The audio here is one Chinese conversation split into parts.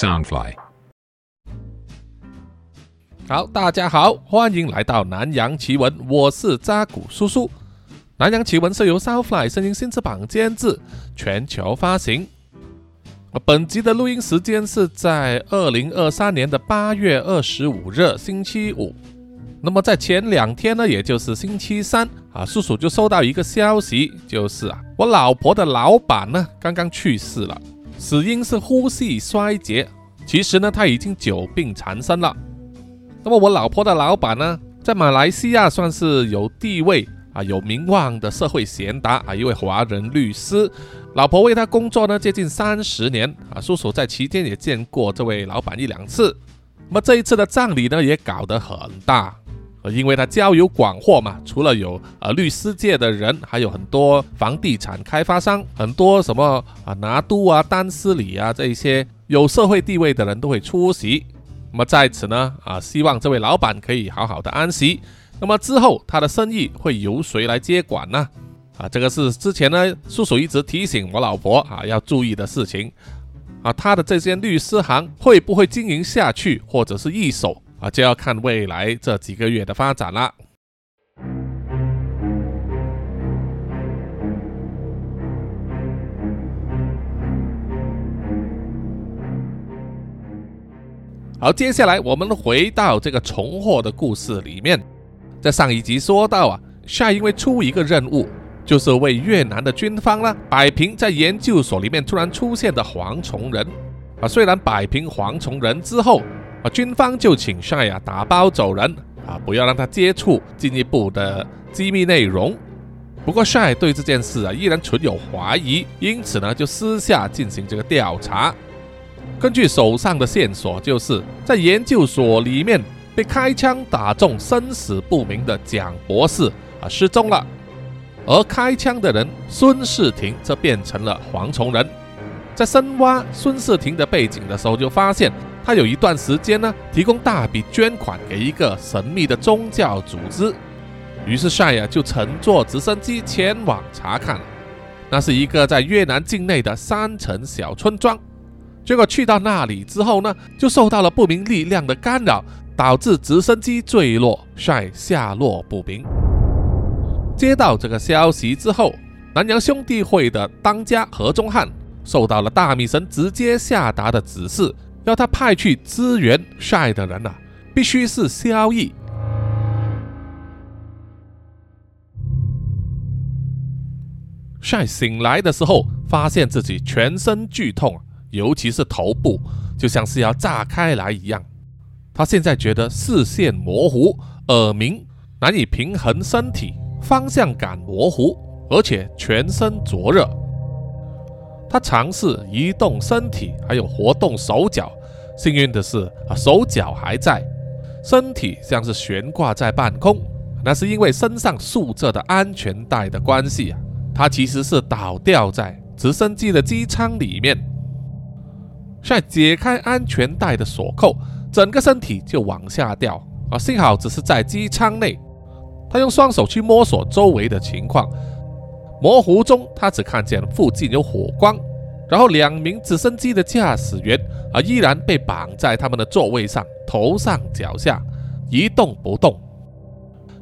Soundfly。好，大家好，欢迎来到南洋奇闻，我是扎古叔叔。南洋奇闻是由 Soundfly 声音新翅膀监制，全球发行。本集的录音时间是在二零二三年的八月二十五日，星期五。那么在前两天呢，也就是星期三啊，叔叔就收到一个消息，就是啊，我老婆的老板呢刚刚去世了，死因是呼吸衰竭。其实呢，他已经久病缠身了。那么我老婆的老板呢，在马来西亚算是有地位啊、有名望的社会贤达啊，一位华人律师。老婆为他工作呢接近三十年啊，叔叔在期间也见过这位老板一两次。那么这一次的葬礼呢，也搞得很大。因为他交友广阔嘛，除了有呃律师界的人，还有很多房地产开发商，很多什么啊拿督啊、丹斯里啊这一些有社会地位的人都会出席。那么在此呢，啊，希望这位老板可以好好的安息。那么之后他的生意会由谁来接管呢？啊，这个是之前呢叔叔一直提醒我老婆啊要注意的事情。啊，他的这间律师行会不会经营下去，或者是易手？啊，就要看未来这几个月的发展了。好，接下来我们回到这个重获的故事里面，在上一集说到啊，夏因为出一个任务，就是为越南的军方呢摆平在研究所里面突然出现的蝗虫人啊。虽然摆平蝗虫人之后，啊，军方就请帅啊打包走人啊，不要让他接触进一步的机密内容。不过帅对这件事啊依然存有怀疑，因此呢就私下进行这个调查。根据手上的线索，就是在研究所里面被开枪打中、生死不明的蒋博士啊失踪了，而开枪的人孙世廷则变成了蝗虫人。在深挖孙世廷的背景的时候，就发现。他有一段时间呢，提供大笔捐款给一个神秘的宗教组织。于是帅呀就乘坐直升机前往查看。那是一个在越南境内的山城小村庄。结果去到那里之后呢，就受到了不明力量的干扰，导致直升机坠落，帅下落不明。接到这个消息之后，南洋兄弟会的当家何宗汉受到了大米神直接下达的指示。要他派去支援帅的人呐，必须是萧逸。帅醒来的时候，发现自己全身剧痛，尤其是头部，就像是要炸开来一样。他现在觉得视线模糊，耳鸣，难以平衡身体，方向感模糊，而且全身灼热。他尝试移动身体，还有活动手脚。幸运的是啊，手脚还在，身体像是悬挂在半空。那是因为身上束着的安全带的关系啊。他其实是倒吊在直升机的机舱里面。在解开安全带的锁扣，整个身体就往下掉啊。幸好只是在机舱内。他用双手去摸索周围的情况。模糊中，他只看见附近有火光，然后两名直升机的驾驶员啊依然被绑在他们的座位上，头上脚下一动不动。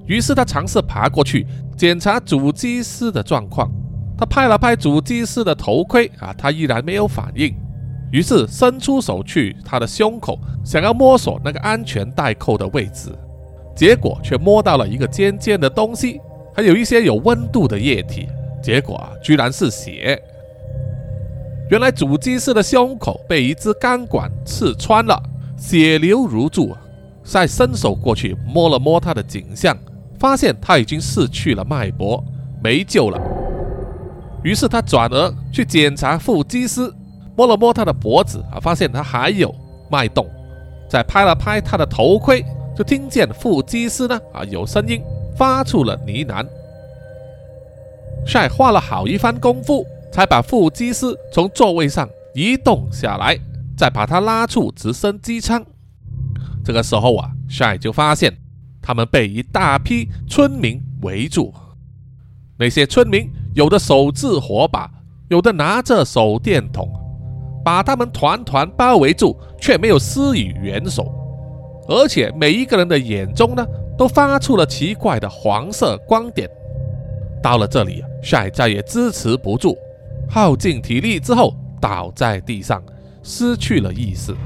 于是他尝试爬过去检查主机师的状况。他拍了拍主机师的头盔啊，他依然没有反应。于是伸出手去他的胸口，想要摸索那个安全带扣的位置，结果却摸到了一个尖尖的东西，还有一些有温度的液体。结果啊，居然是血！原来主机师的胸口被一支钢管刺穿了，血流如注。赛伸手过去摸了摸他的颈项，发现他已经失去了脉搏，没救了。于是他转而去检查副机师，摸了摸他的脖子啊，发现他还有脉动。再拍了拍他的头盔，就听见副机师呢啊有声音发出了呢喃。帅花了好一番功夫，才把副机师从座位上移动下来，再把他拉出直升机舱。这个时候啊，帅就发现他们被一大批村民围住。那些村民有的手持火把，有的拿着手电筒，把他们团团包围住，却没有施以援手，而且每一个人的眼中呢，都发出了奇怪的黄色光点。到了这里，帅再也支持不住，耗尽体力之后倒在地上，失去了意识。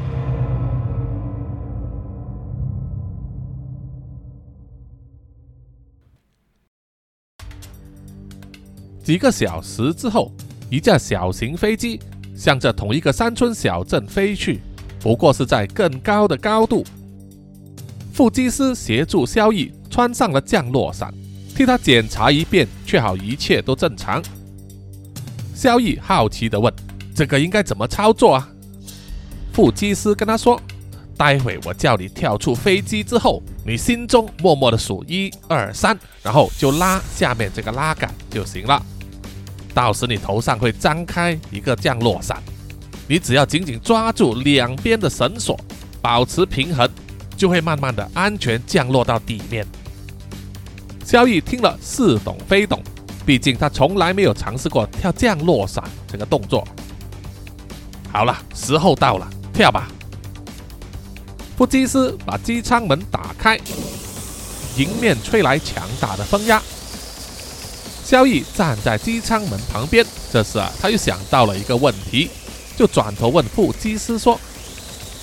几个小时之后，一架小型飞机向着同一个山村小镇飞去，不过是在更高的高度。副机师协助萧逸穿上了降落伞，替他检查一遍，确好一切都正常。萧逸好奇地问：“这个应该怎么操作啊？”副机师跟他说：“待会我叫你跳出飞机之后，你心中默默地数一二三，然后就拉下面这个拉杆就行了。”到时你头上会张开一个降落伞，你只要紧紧抓住两边的绳索，保持平衡，就会慢慢的安全降落到地面。萧逸听了似懂非懂，毕竟他从来没有尝试过跳降落伞这个动作。好了，时候到了，跳吧！副机师把机舱门打开，迎面吹来强大的风压。萧逸站在机舱门旁边，这时啊，他又想到了一个问题，就转头问副机师说：“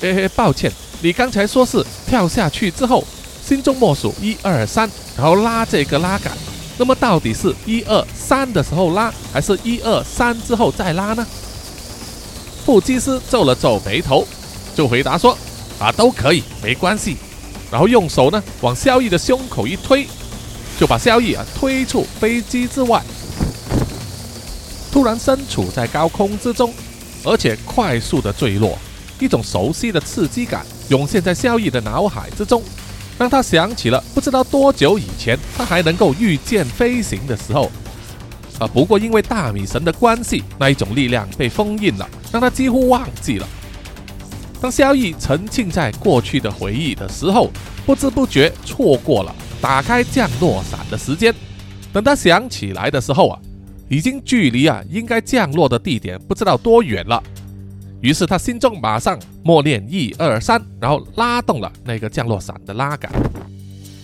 嘿嘿，抱歉，你刚才说是跳下去之后，心中默数一二三，然后拉这个拉杆，那么到底是一二三的时候拉，还是一二三之后再拉呢？”副机师皱了皱眉头，就回答说：“啊，都可以，没关系。”然后用手呢往萧逸的胸口一推。就把萧逸啊推出飞机之外，突然身处在高空之中，而且快速的坠落，一种熟悉的刺激感涌现在萧逸的脑海之中，让他想起了不知道多久以前他还能够御剑飞行的时候，啊，不过因为大米神的关系，那一种力量被封印了，让他几乎忘记了。当萧逸沉浸在过去的回忆的时候，不知不觉错过了。打开降落伞的时间，等他想起来的时候啊，已经距离啊应该降落的地点不知道多远了。于是他心中马上默念一二三，然后拉动了那个降落伞的拉杆。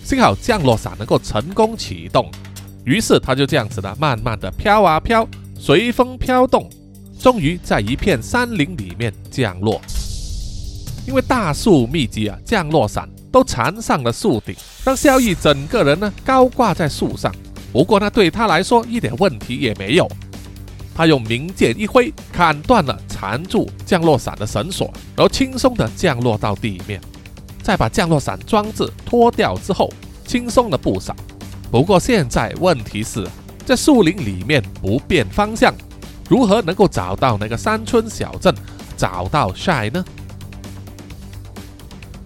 幸好降落伞能够成功启动，于是他就这样子的慢慢的飘啊飘，随风飘动，终于在一片山林里面降落。因为大树密集啊，降落伞。都缠上了树顶，让萧逸整个人呢高挂在树上。不过呢，对他来说一点问题也没有。他用明剑一挥，砍断了缠住降落伞的绳索，然后轻松地降落到地面。再把降落伞装置脱掉之后，轻松了不少。不过现在问题是，在树林里面不变方向，如何能够找到那个山村小镇，找到 Shy 呢？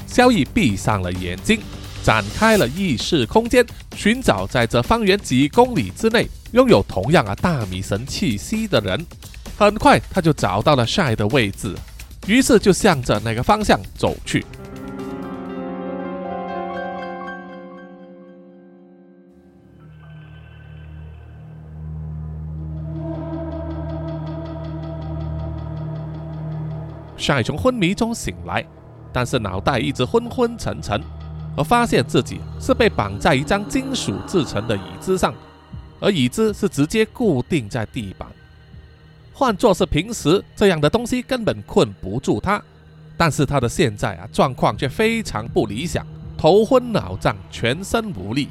萧逸闭上了眼睛，展开了意识空间，寻找在这方圆几公里之内拥有同样啊大米神气息的人。很快，他就找到了 Shy 的位置，于是就向着那个方向走去。晒从昏迷中醒来。但是脑袋一直昏昏沉沉，而发现自己是被绑在一张金属制成的椅子上，而椅子是直接固定在地板。换作是平时，这样的东西根本困不住他，但是他的现在啊状况却非常不理想，头昏脑胀，全身无力。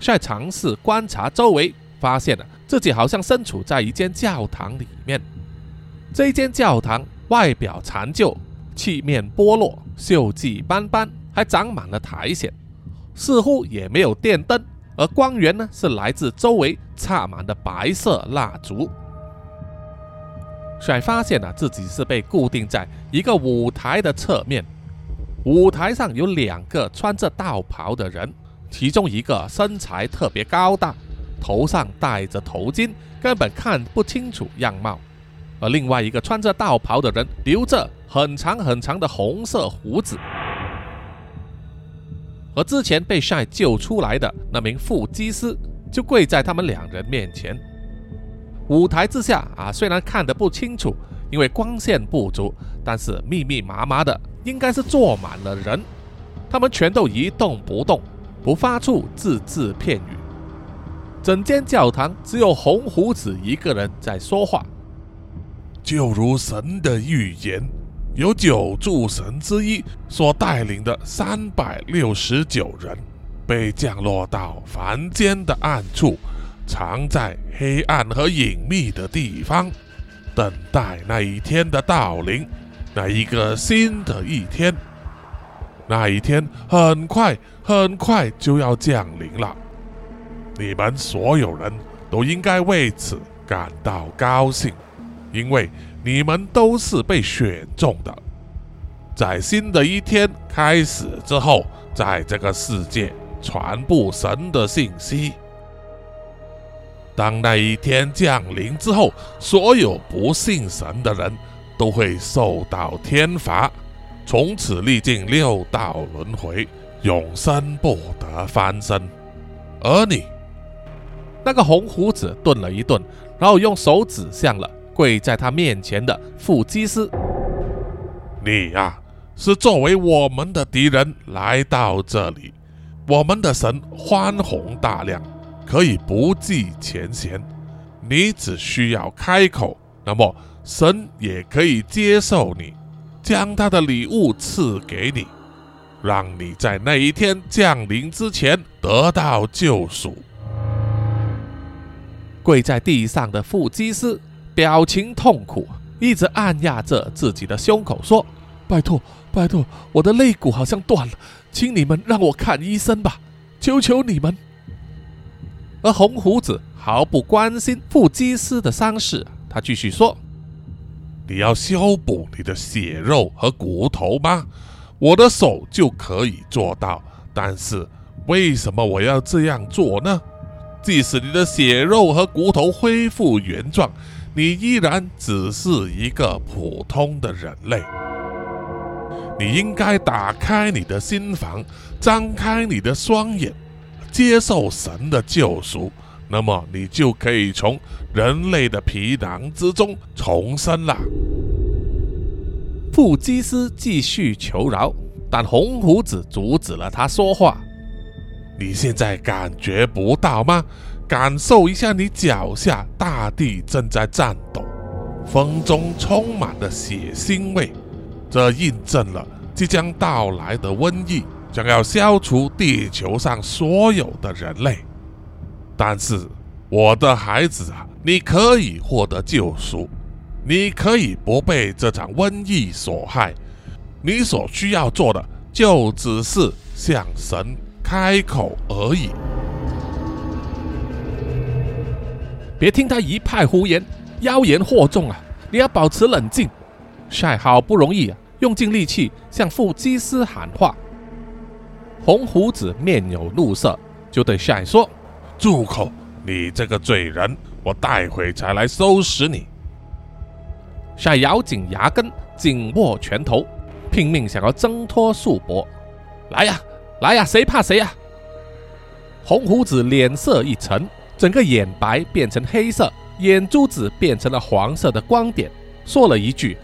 在尝试观察周围，发现了自己好像身处在一间教堂里面。这一间教堂外表残旧。漆面剥落，锈迹斑斑，还长满了苔藓，似乎也没有电灯，而光源呢是来自周围插满的白色蜡烛。帅发现了自己是被固定在一个舞台的侧面，舞台上有两个穿着道袍的人，其中一个身材特别高大，头上戴着头巾，根本看不清楚样貌。而另外一个穿着道袍的人留着很长很长的红色胡子，而之前被晒救出来的那名副机师就跪在他们两人面前。舞台之下啊，虽然看得不清楚，因为光线不足，但是密密麻麻的，应该是坐满了人。他们全都一动不动，不发出字字片语。整间教堂只有红胡子一个人在说话。就如神的预言，有九柱神之一所带领的三百六十九人，被降落到凡间的暗处，藏在黑暗和隐秘的地方，等待那一天的到临，那一个新的一天。那一天很快很快就要降临了，你们所有人都应该为此感到高兴。因为你们都是被选中的，在新的一天开始之后，在这个世界传播神的信息。当那一天降临之后，所有不信神的人都会受到天罚，从此历尽六道轮回，永生不得翻身。而你，那个红胡子顿了一顿，然后用手指向了。跪在他面前的副祭司，你呀，是作为我们的敌人来到这里。我们的神宽宏大量，可以不计前嫌。你只需要开口，那么神也可以接受你，将他的礼物赐给你，让你在那一天降临之前得到救赎。跪在地上的副祭司。表情痛苦，一直按压着自己的胸口，说：“拜托，拜托，我的肋骨好像断了，请你们让我看医生吧，求求你们。”而红胡子毫不关心副祭司的伤势，他继续说：“你要修补你的血肉和骨头吗？我的手就可以做到，但是为什么我要这样做呢？即使你的血肉和骨头恢复原状。”你依然只是一个普通的人类，你应该打开你的心房，张开你的双眼，接受神的救赎，那么你就可以从人类的皮囊之中重生了。布基斯继续求饶，但红胡子阻止了他说话。你现在感觉不到吗？感受一下，你脚下大地正在颤抖，风中充满了血腥味，这印证了即将到来的瘟疫将要消除地球上所有的人类。但是，我的孩子啊，你可以获得救赎，你可以不被这场瘟疫所害。你所需要做的，就只是向神开口而已。别听他一派胡言，妖言惑众啊！你要保持冷静。晒好不容易啊，用尽力气向副祭司喊话。红胡子面有怒色，就对晒说：“住口！你这个罪人，我待会才来收拾你。”晒咬紧牙根，紧握拳头，拼命想要挣脱束缚。来呀，来呀，谁怕谁呀！红胡子脸色一沉。整个眼白变成黑色，眼珠子变成了黄色的光点，说了一句：“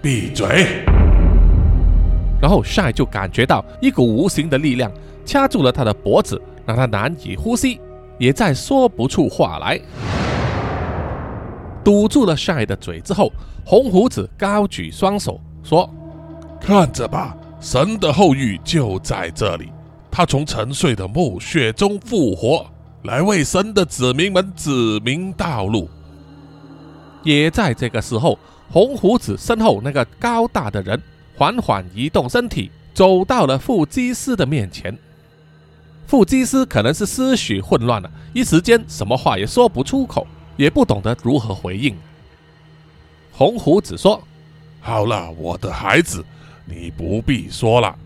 闭嘴。”然后晒就感觉到一股无形的力量掐住了他的脖子，让他难以呼吸，也再说不出话来。堵住了晒的嘴之后，红胡子高举双手说：“看着吧，神的后裔就在这里，他从沉睡的墓穴中复活。”来为神的子民们指明道路。也在这个时候，红胡子身后那个高大的人缓缓移动身体，走到了副祭司的面前。副祭司可能是思绪混乱了，一时间什么话也说不出口，也不懂得如何回应。红胡子说：“好了，我的孩子，你不必说了，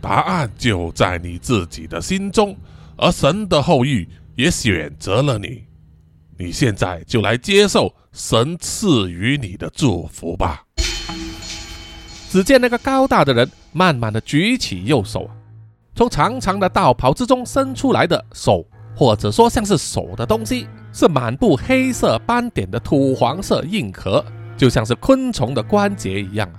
答案就在你自己的心中，而神的后裔。”也选择了你，你现在就来接受神赐予你的祝福吧。只见那个高大的人慢慢的举起右手，从长长的道袍之中伸出来的手，或者说像是手的东西，是满布黑色斑点的土黄色硬壳，就像是昆虫的关节一样啊。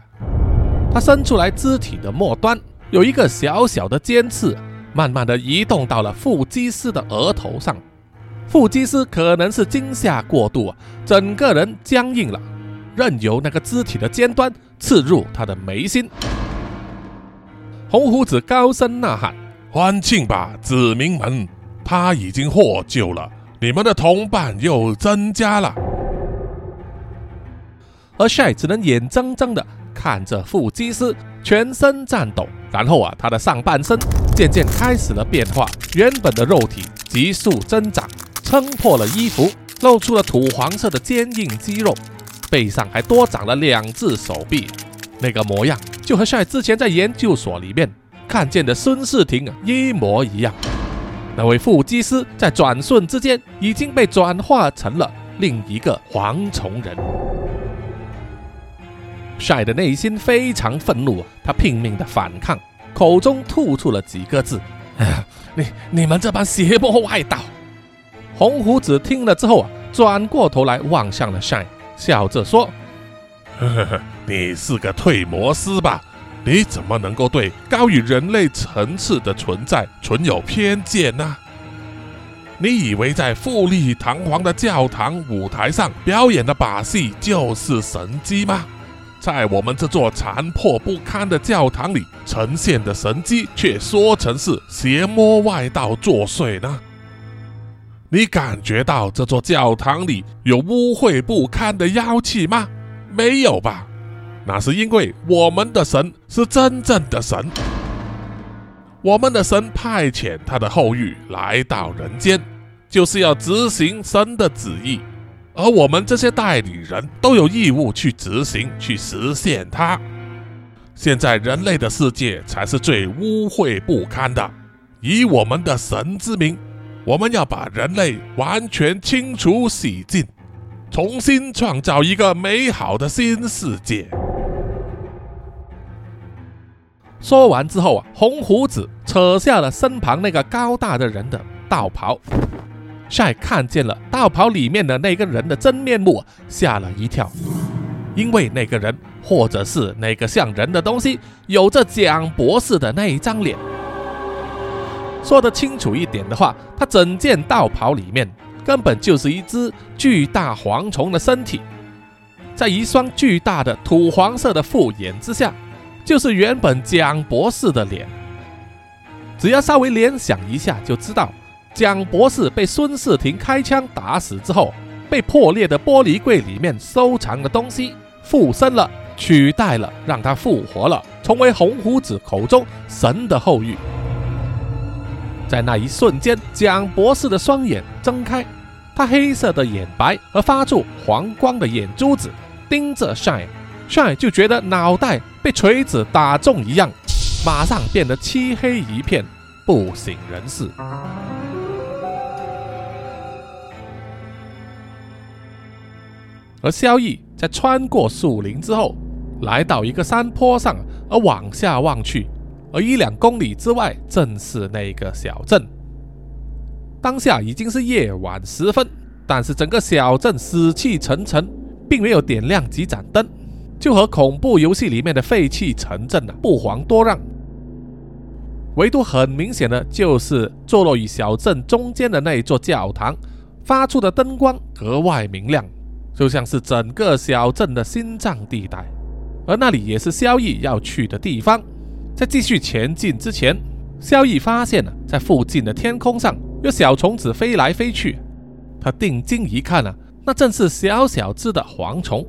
它伸出来肢体的末端有一个小小的尖刺，慢慢的移动到了腹肌师的额头上。腹肌师可能是惊吓过度啊，整个人僵硬了，任由那个肢体的尖端刺入他的眉心。红胡子高声呐喊：“欢庆吧，子民们！他已经获救了，你们的同伴又增加了。”而帅只能眼睁睁的看着腹肌师全身颤抖，然后啊，他的上半身渐渐开始了变化，原本的肉体急速增长，撑破了衣服，露出了土黄色的坚硬肌肉，背上还多长了两只手臂。那个模样就和帅之前在研究所里面看见的孙世庭啊一模一样。那位腹肌师在转瞬之间已经被转化成了另一个蝗虫人。晒的内心非常愤怒，他拼命的反抗，口中吐出了几个字：“ 你你们这帮邪魔外道！”红胡子听了之后啊，转过头来望向了晒，笑着说。呵呵呵，你是个退魔师吧？你怎么能够对高于人类层次的存在存有偏见呢？你以为在富丽堂皇的教堂舞台上表演的把戏就是神迹吗？在我们这座残破不堪的教堂里呈现的神迹，却说成是邪魔外道作祟呢？你感觉到这座教堂里有污秽不堪的妖气吗？没有吧？那是因为我们的神是真正的神，我们的神派遣他的后裔来到人间，就是要执行神的旨意，而我们这些代理人都有义务去执行、去实现它。现在人类的世界才是最污秽不堪的，以我们的神之名，我们要把人类完全清除洗净。重新创造一个美好的新世界。说完之后啊，红胡子扯下了身旁那个高大的人的道袍。帅看见了道袍里面的那个人的真面目，吓了一跳，因为那个人或者是那个像人的东西，有着蒋博士的那一张脸。说得清楚一点的话，他整件道袍里面。根本就是一只巨大蝗虫的身体，在一双巨大的土黄色的复眼之下，就是原本蒋博士的脸。只要稍微联想一下，就知道蒋博士被孙世廷开枪打死之后，被破裂的玻璃柜里面收藏的东西附身了，取代了，让他复活了，成为红胡子口中神的后裔。在那一瞬间，蒋博士的双眼睁开，他黑色的眼白和发出黄光的眼珠子盯着帅，帅就觉得脑袋被锤子打中一样，马上变得漆黑一片，不省人事。而萧逸在穿过树林之后，来到一个山坡上，而往下望去。而一两公里之外，正是那个小镇。当下已经是夜晚时分，但是整个小镇死气沉沉，并没有点亮几盏灯，就和恐怖游戏里面的废弃城镇呢不遑多让。唯独很明显的就是坐落于小镇中间的那一座教堂，发出的灯光格外明亮，就像是整个小镇的心脏地带。而那里也是萧逸要去的地方。在继续前进之前，萧逸发现了在附近的天空上有小虫子飞来飞去。他定睛一看啊，那正是小小只的蝗虫。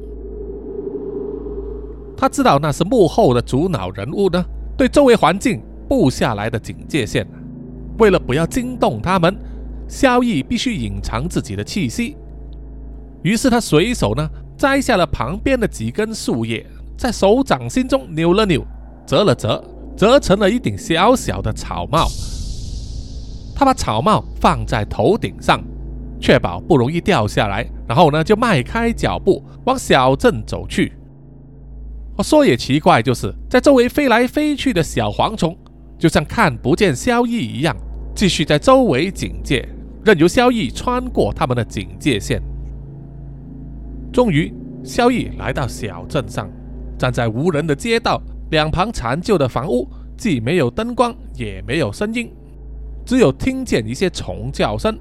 他知道那是幕后的主脑人物呢，对周围环境布下来的警戒线。为了不要惊动他们，萧逸必须隐藏自己的气息。于是他随手呢摘下了旁边的几根树叶，在手掌心中扭了扭，折了折。折成了一顶小小的草帽，他把草帽放在头顶上，确保不容易掉下来。然后呢，就迈开脚步往小镇走去。我说也奇怪，就是在周围飞来飞去的小蝗虫，就像看不见萧逸一样，继续在周围警戒，任由萧逸穿过他们的警戒线。终于，萧逸来到小镇上，站在无人的街道，两旁残旧的房屋，既没有灯光，也没有声音，只有听见一些虫叫声。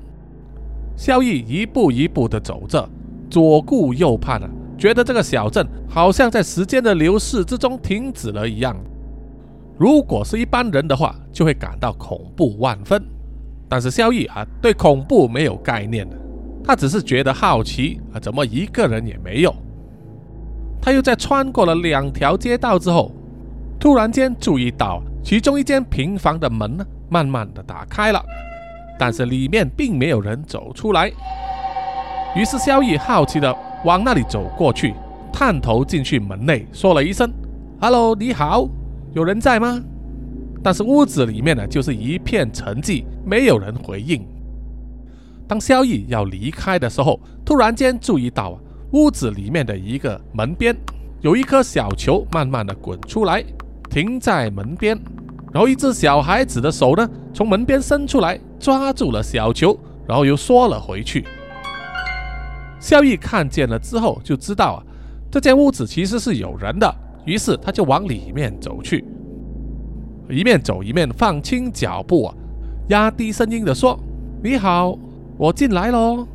萧逸一步一步地走着，左顾右盼啊，觉得这个小镇好像在时间的流逝之中停止了一样。如果是一般人的话，就会感到恐怖万分。但是萧逸啊，对恐怖没有概念的，他只是觉得好奇啊，怎么一个人也没有？他又在穿过了两条街道之后，突然间注意到其中一间平房的门呢，慢慢的打开了，但是里面并没有人走出来。于是萧逸好奇的往那里走过去，探头进去门内，说了一声：“Hello，你好，有人在吗？”但是屋子里面呢，就是一片沉寂，没有人回应。当萧逸要离开的时候，突然间注意到啊，屋子里面的一个门边有一颗小球，慢慢的滚出来，停在门边。然后一只小孩子的手呢，从门边伸出来，抓住了小球，然后又缩了回去。萧逸看见了之后，就知道啊，这间屋子其实是有人的，于是他就往里面走去。一面走一面放轻脚步啊，压低声音的说：“你好，我进来喽，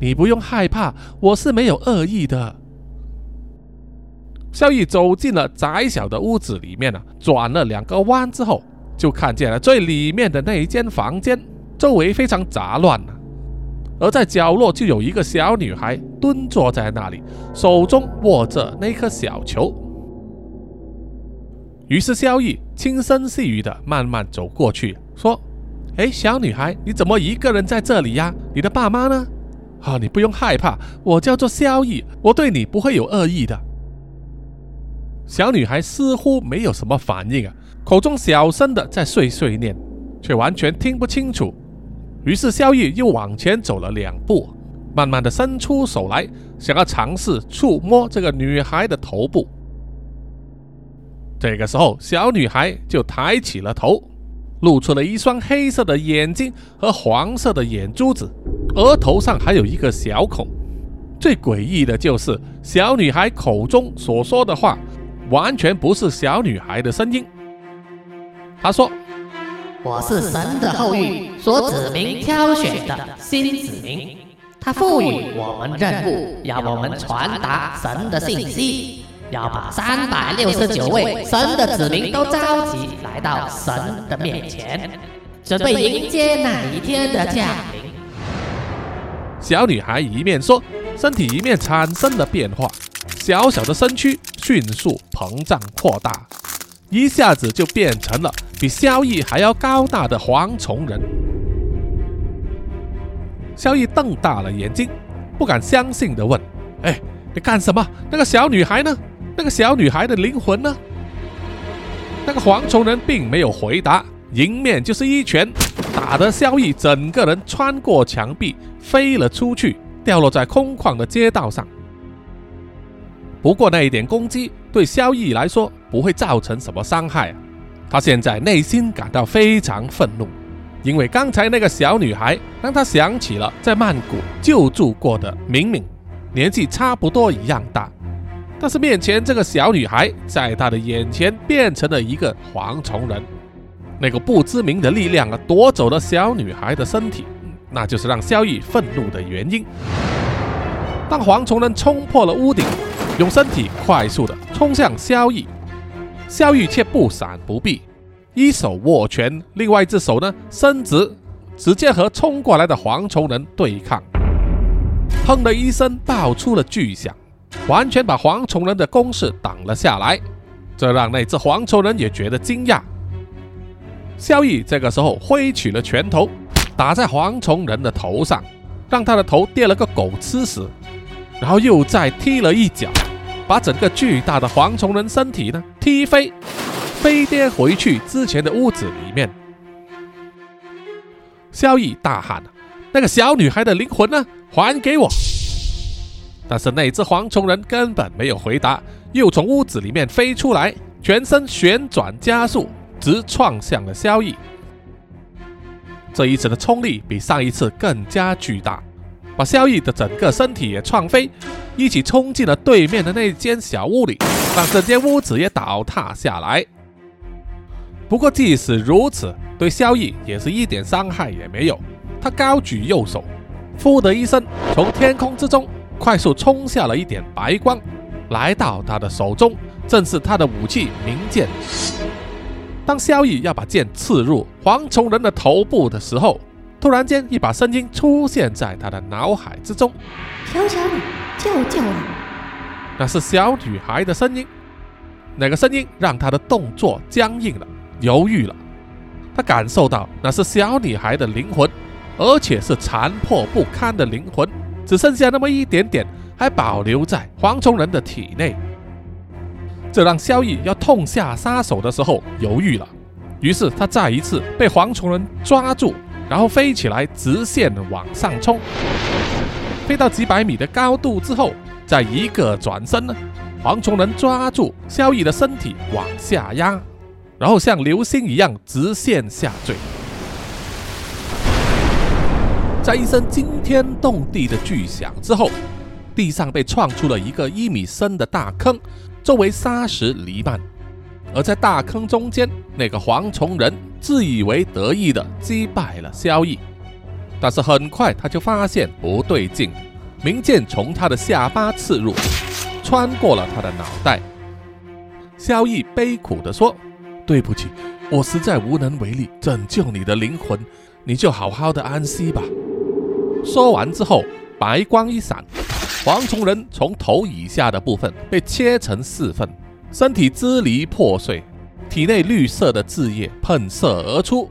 你不用害怕，我是没有恶意的。”萧逸走进了窄小的屋子里面啊，转了两个弯之后，就看见了最里面的那一间房间，周围非常杂乱啊，而在角落就有一个小女孩蹲坐在那里，手中握着那颗小球。于是萧逸轻声细语的慢慢走过去，说：“哎，小女孩，你怎么一个人在这里呀？你的爸妈呢？啊，你不用害怕，我叫做萧逸，我对你不会有恶意的。”小女孩似乎没有什么反应啊，口中小声的在碎碎念，却完全听不清楚。于是萧逸又往前走了两步，慢慢的伸出手来，想要尝试触摸这个女孩的头部。这个时候，小女孩就抬起了头，露出了一双黑色的眼睛和黄色的眼珠子，额头上还有一个小孔。最诡异的就是，小女孩口中所说的话，完全不是小女孩的声音。她说：“我是神的后裔所指名挑选的新子民，他赋予我们任务，要我们传达神的信息。”要把三百六十九位神的子民都召集来到神的面前，准备迎接那一天的降临。小女孩一面说，身体一面产生了变化，小小的身躯迅速膨胀扩大，一下子就变成了比萧逸还要高大的蝗虫人。萧逸瞪大了眼睛，不敢相信的问：“哎，你干什么？那个小女孩呢？”那个小女孩的灵魂呢？那个蝗虫人并没有回答，迎面就是一拳，打得萧逸整个人穿过墙壁飞了出去，掉落在空旷的街道上。不过那一点攻击对萧逸来说不会造成什么伤害！他现在内心感到非常愤怒，因为刚才那个小女孩让他想起了在曼谷救助过的明明，年纪差不多一样大。但是面前这个小女孩，在他的眼前变成了一个蝗虫人。那个不知名的力量啊，夺走了小女孩的身体，那就是让萧逸愤怒的原因。当蝗虫人冲破了屋顶，用身体快速的冲向萧逸，萧逸却不闪不避，一手握拳，另外一只手呢伸直，直接和冲过来的蝗虫人对抗。砰的一声，爆出了巨响。完全把蝗虫人的攻势挡了下来，这让那只蝗虫人也觉得惊讶。萧逸这个时候挥起了拳头，打在蝗虫人的头上，让他的头跌了个狗吃屎，然后又再踢了一脚，把整个巨大的蝗虫人身体呢踢飞，飞跌回去之前的屋子里面。萧逸大喊：“那个小女孩的灵魂呢？还给我！”但是那只蝗虫人根本没有回答，又从屋子里面飞出来，全身旋转加速，直撞向了萧逸。这一次的冲力比上一次更加巨大，把萧逸的整个身体也撞飞，一起冲进了对面的那间小屋里，让整间屋子也倒塌下来。不过即使如此，对萧逸也是一点伤害也没有。他高举右手，呼的一声，从天空之中快速冲下了一点白光，来到他的手中，正是他的武器明剑。当萧逸要把剑刺入蝗虫人的头部的时候，突然间一把声音出现在他的脑海之中：“小小女，救救我！”那是小女孩的声音。那个声音让他的动作僵硬了。犹豫了，他感受到那是小女孩的灵魂，而且是残破不堪的灵魂，只剩下那么一点点还保留在蝗虫人的体内。这让萧逸要痛下杀手的时候犹豫了，于是他再一次被蝗虫人抓住，然后飞起来直线往上冲，飞到几百米的高度之后，再一个转身呢，蝗虫人抓住萧逸的身体往下压。然后像流星一样直线下坠，在一声惊天动地的巨响之后，地上被创出了一个一米深的大坑，周围沙石弥漫。而在大坑中间，那个蝗虫人自以为得意的击败了萧逸，但是很快他就发现不对劲，明剑从他的下巴刺入，穿过了他的脑袋。萧逸悲苦地说。对不起，我实在无能为力拯救你的灵魂，你就好好的安息吧。说完之后，白光一闪，蝗虫人从头以下的部分被切成四份，身体支离破碎，体内绿色的汁液喷射而出，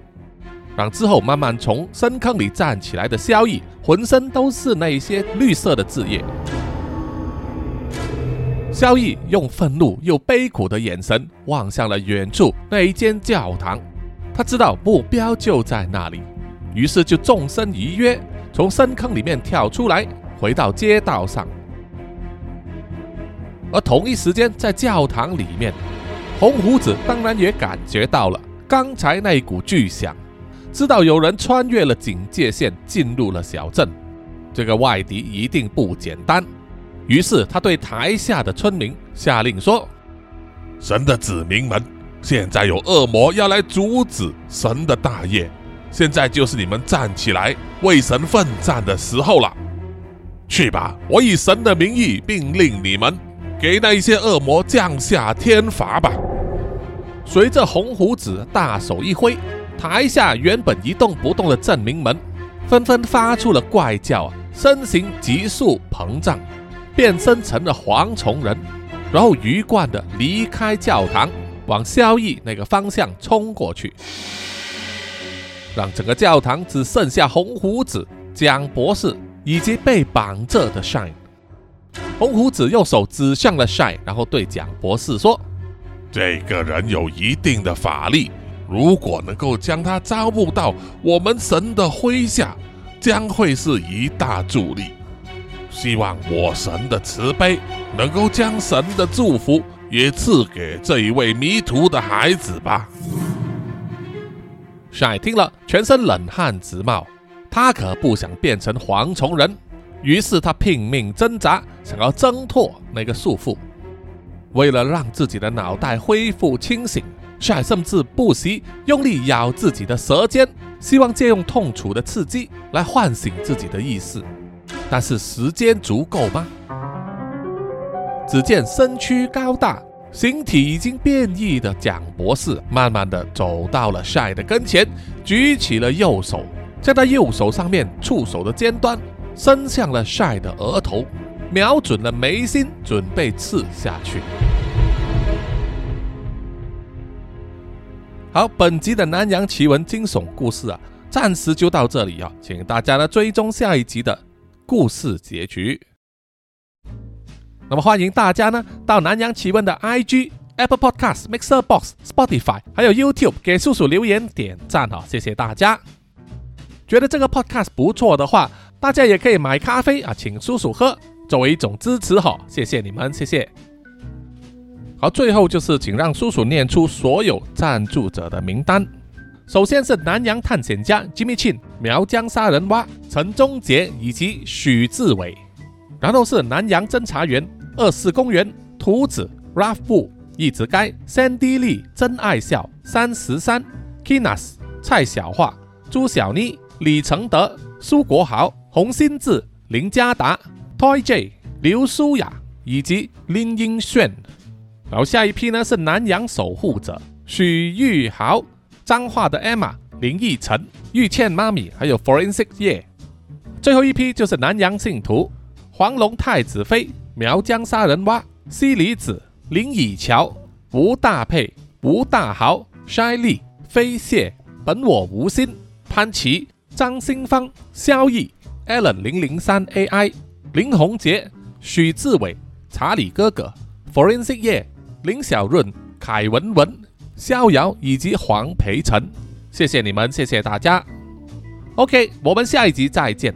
让之后慢慢从深坑里站起来的萧逸，浑身都是那些绿色的汁液。萧逸用愤怒又悲苦的眼神望向了远处那一间教堂，他知道目标就在那里，于是就纵身一跃，从深坑里面跳出来，回到街道上。而同一时间，在教堂里面，红胡子当然也感觉到了刚才那股巨响，知道有人穿越了警戒线进入了小镇，这个外敌一定不简单。于是他对台下的村民下令说：“神的子民们，现在有恶魔要来阻止神的大业，现在就是你们站起来为神奋战的时候了。去吧，我以神的名义命令你们，给那些恶魔降下天罚吧。”随着红胡子大手一挥，台下原本一动不动的镇民们纷纷发出了怪叫，身形急速膨胀。变身成了蝗虫人，然后鱼贯的离开教堂，往萧逸那个方向冲过去，让整个教堂只剩下红胡子、蒋博士以及被绑着的 Shine。红胡子用手指向了 Shine，然后对蒋博士说：“这个人有一定的法力，如果能够将他招募到我们神的麾下，将会是一大助力。”希望我神的慈悲能够将神的祝福也赐给这一位迷途的孩子吧。帅听了，全身冷汗直冒。他可不想变成蝗虫人，于是他拼命挣扎，想要挣脱那个束缚。为了让自己的脑袋恢复清醒，帅甚至不惜用力咬自己的舌尖，希望借用痛楚的刺激来唤醒自己的意识。但是时间足够吗？只见身躯高大、形体已经变异的蒋博士，慢慢的走到了帅的跟前，举起了右手，在他右手上面触手的尖端伸向了帅的额头，瞄准了眉心，准备刺下去。好，本集的南洋奇闻惊悚故事啊，暂时就到这里啊，请大家呢追踪下一集的。故事结局。那么欢迎大家呢到南洋奇闻的 IG、Apple Podcast、Mixer Box、Spotify 还有 YouTube 给叔叔留言点赞哈，谢谢大家。觉得这个 Podcast 不错的话，大家也可以买咖啡啊，请叔叔喝，作为一种支持哈，谢谢你们，谢谢。好，最后就是请让叔叔念出所有赞助者的名单。首先是南洋探险家 Jimmy Chin、苗疆杀人蛙陈忠杰以及许志伟，然后是南洋侦查员二四公园图子 Ralph 布、一直该 Sandy Lee、真爱笑三十三 Kinas、蔡小桦、朱小妮、李承德、苏国豪、洪新志、林家达、Toy J、刘舒雅以及林英炫。然后下一批呢是南洋守护者许玉豪、彰化的 Emma、林奕晨、玉倩妈咪，还有 Forensic 叶。最后一批就是南洋信徒黄龙太子妃、苗疆杀人蛙、西里子、林以乔、吴大佩、吴大豪、筛利、飞蟹、本我无心、潘琪、张新芳、萧毅、Allen 零零三 AI、林宏杰、许志伟、查理哥哥、Forensic 叶。林小润、凯文文、逍遥以及黄培成，谢谢你们，谢谢大家。OK，我们下一集再见，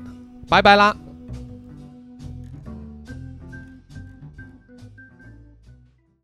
拜拜啦。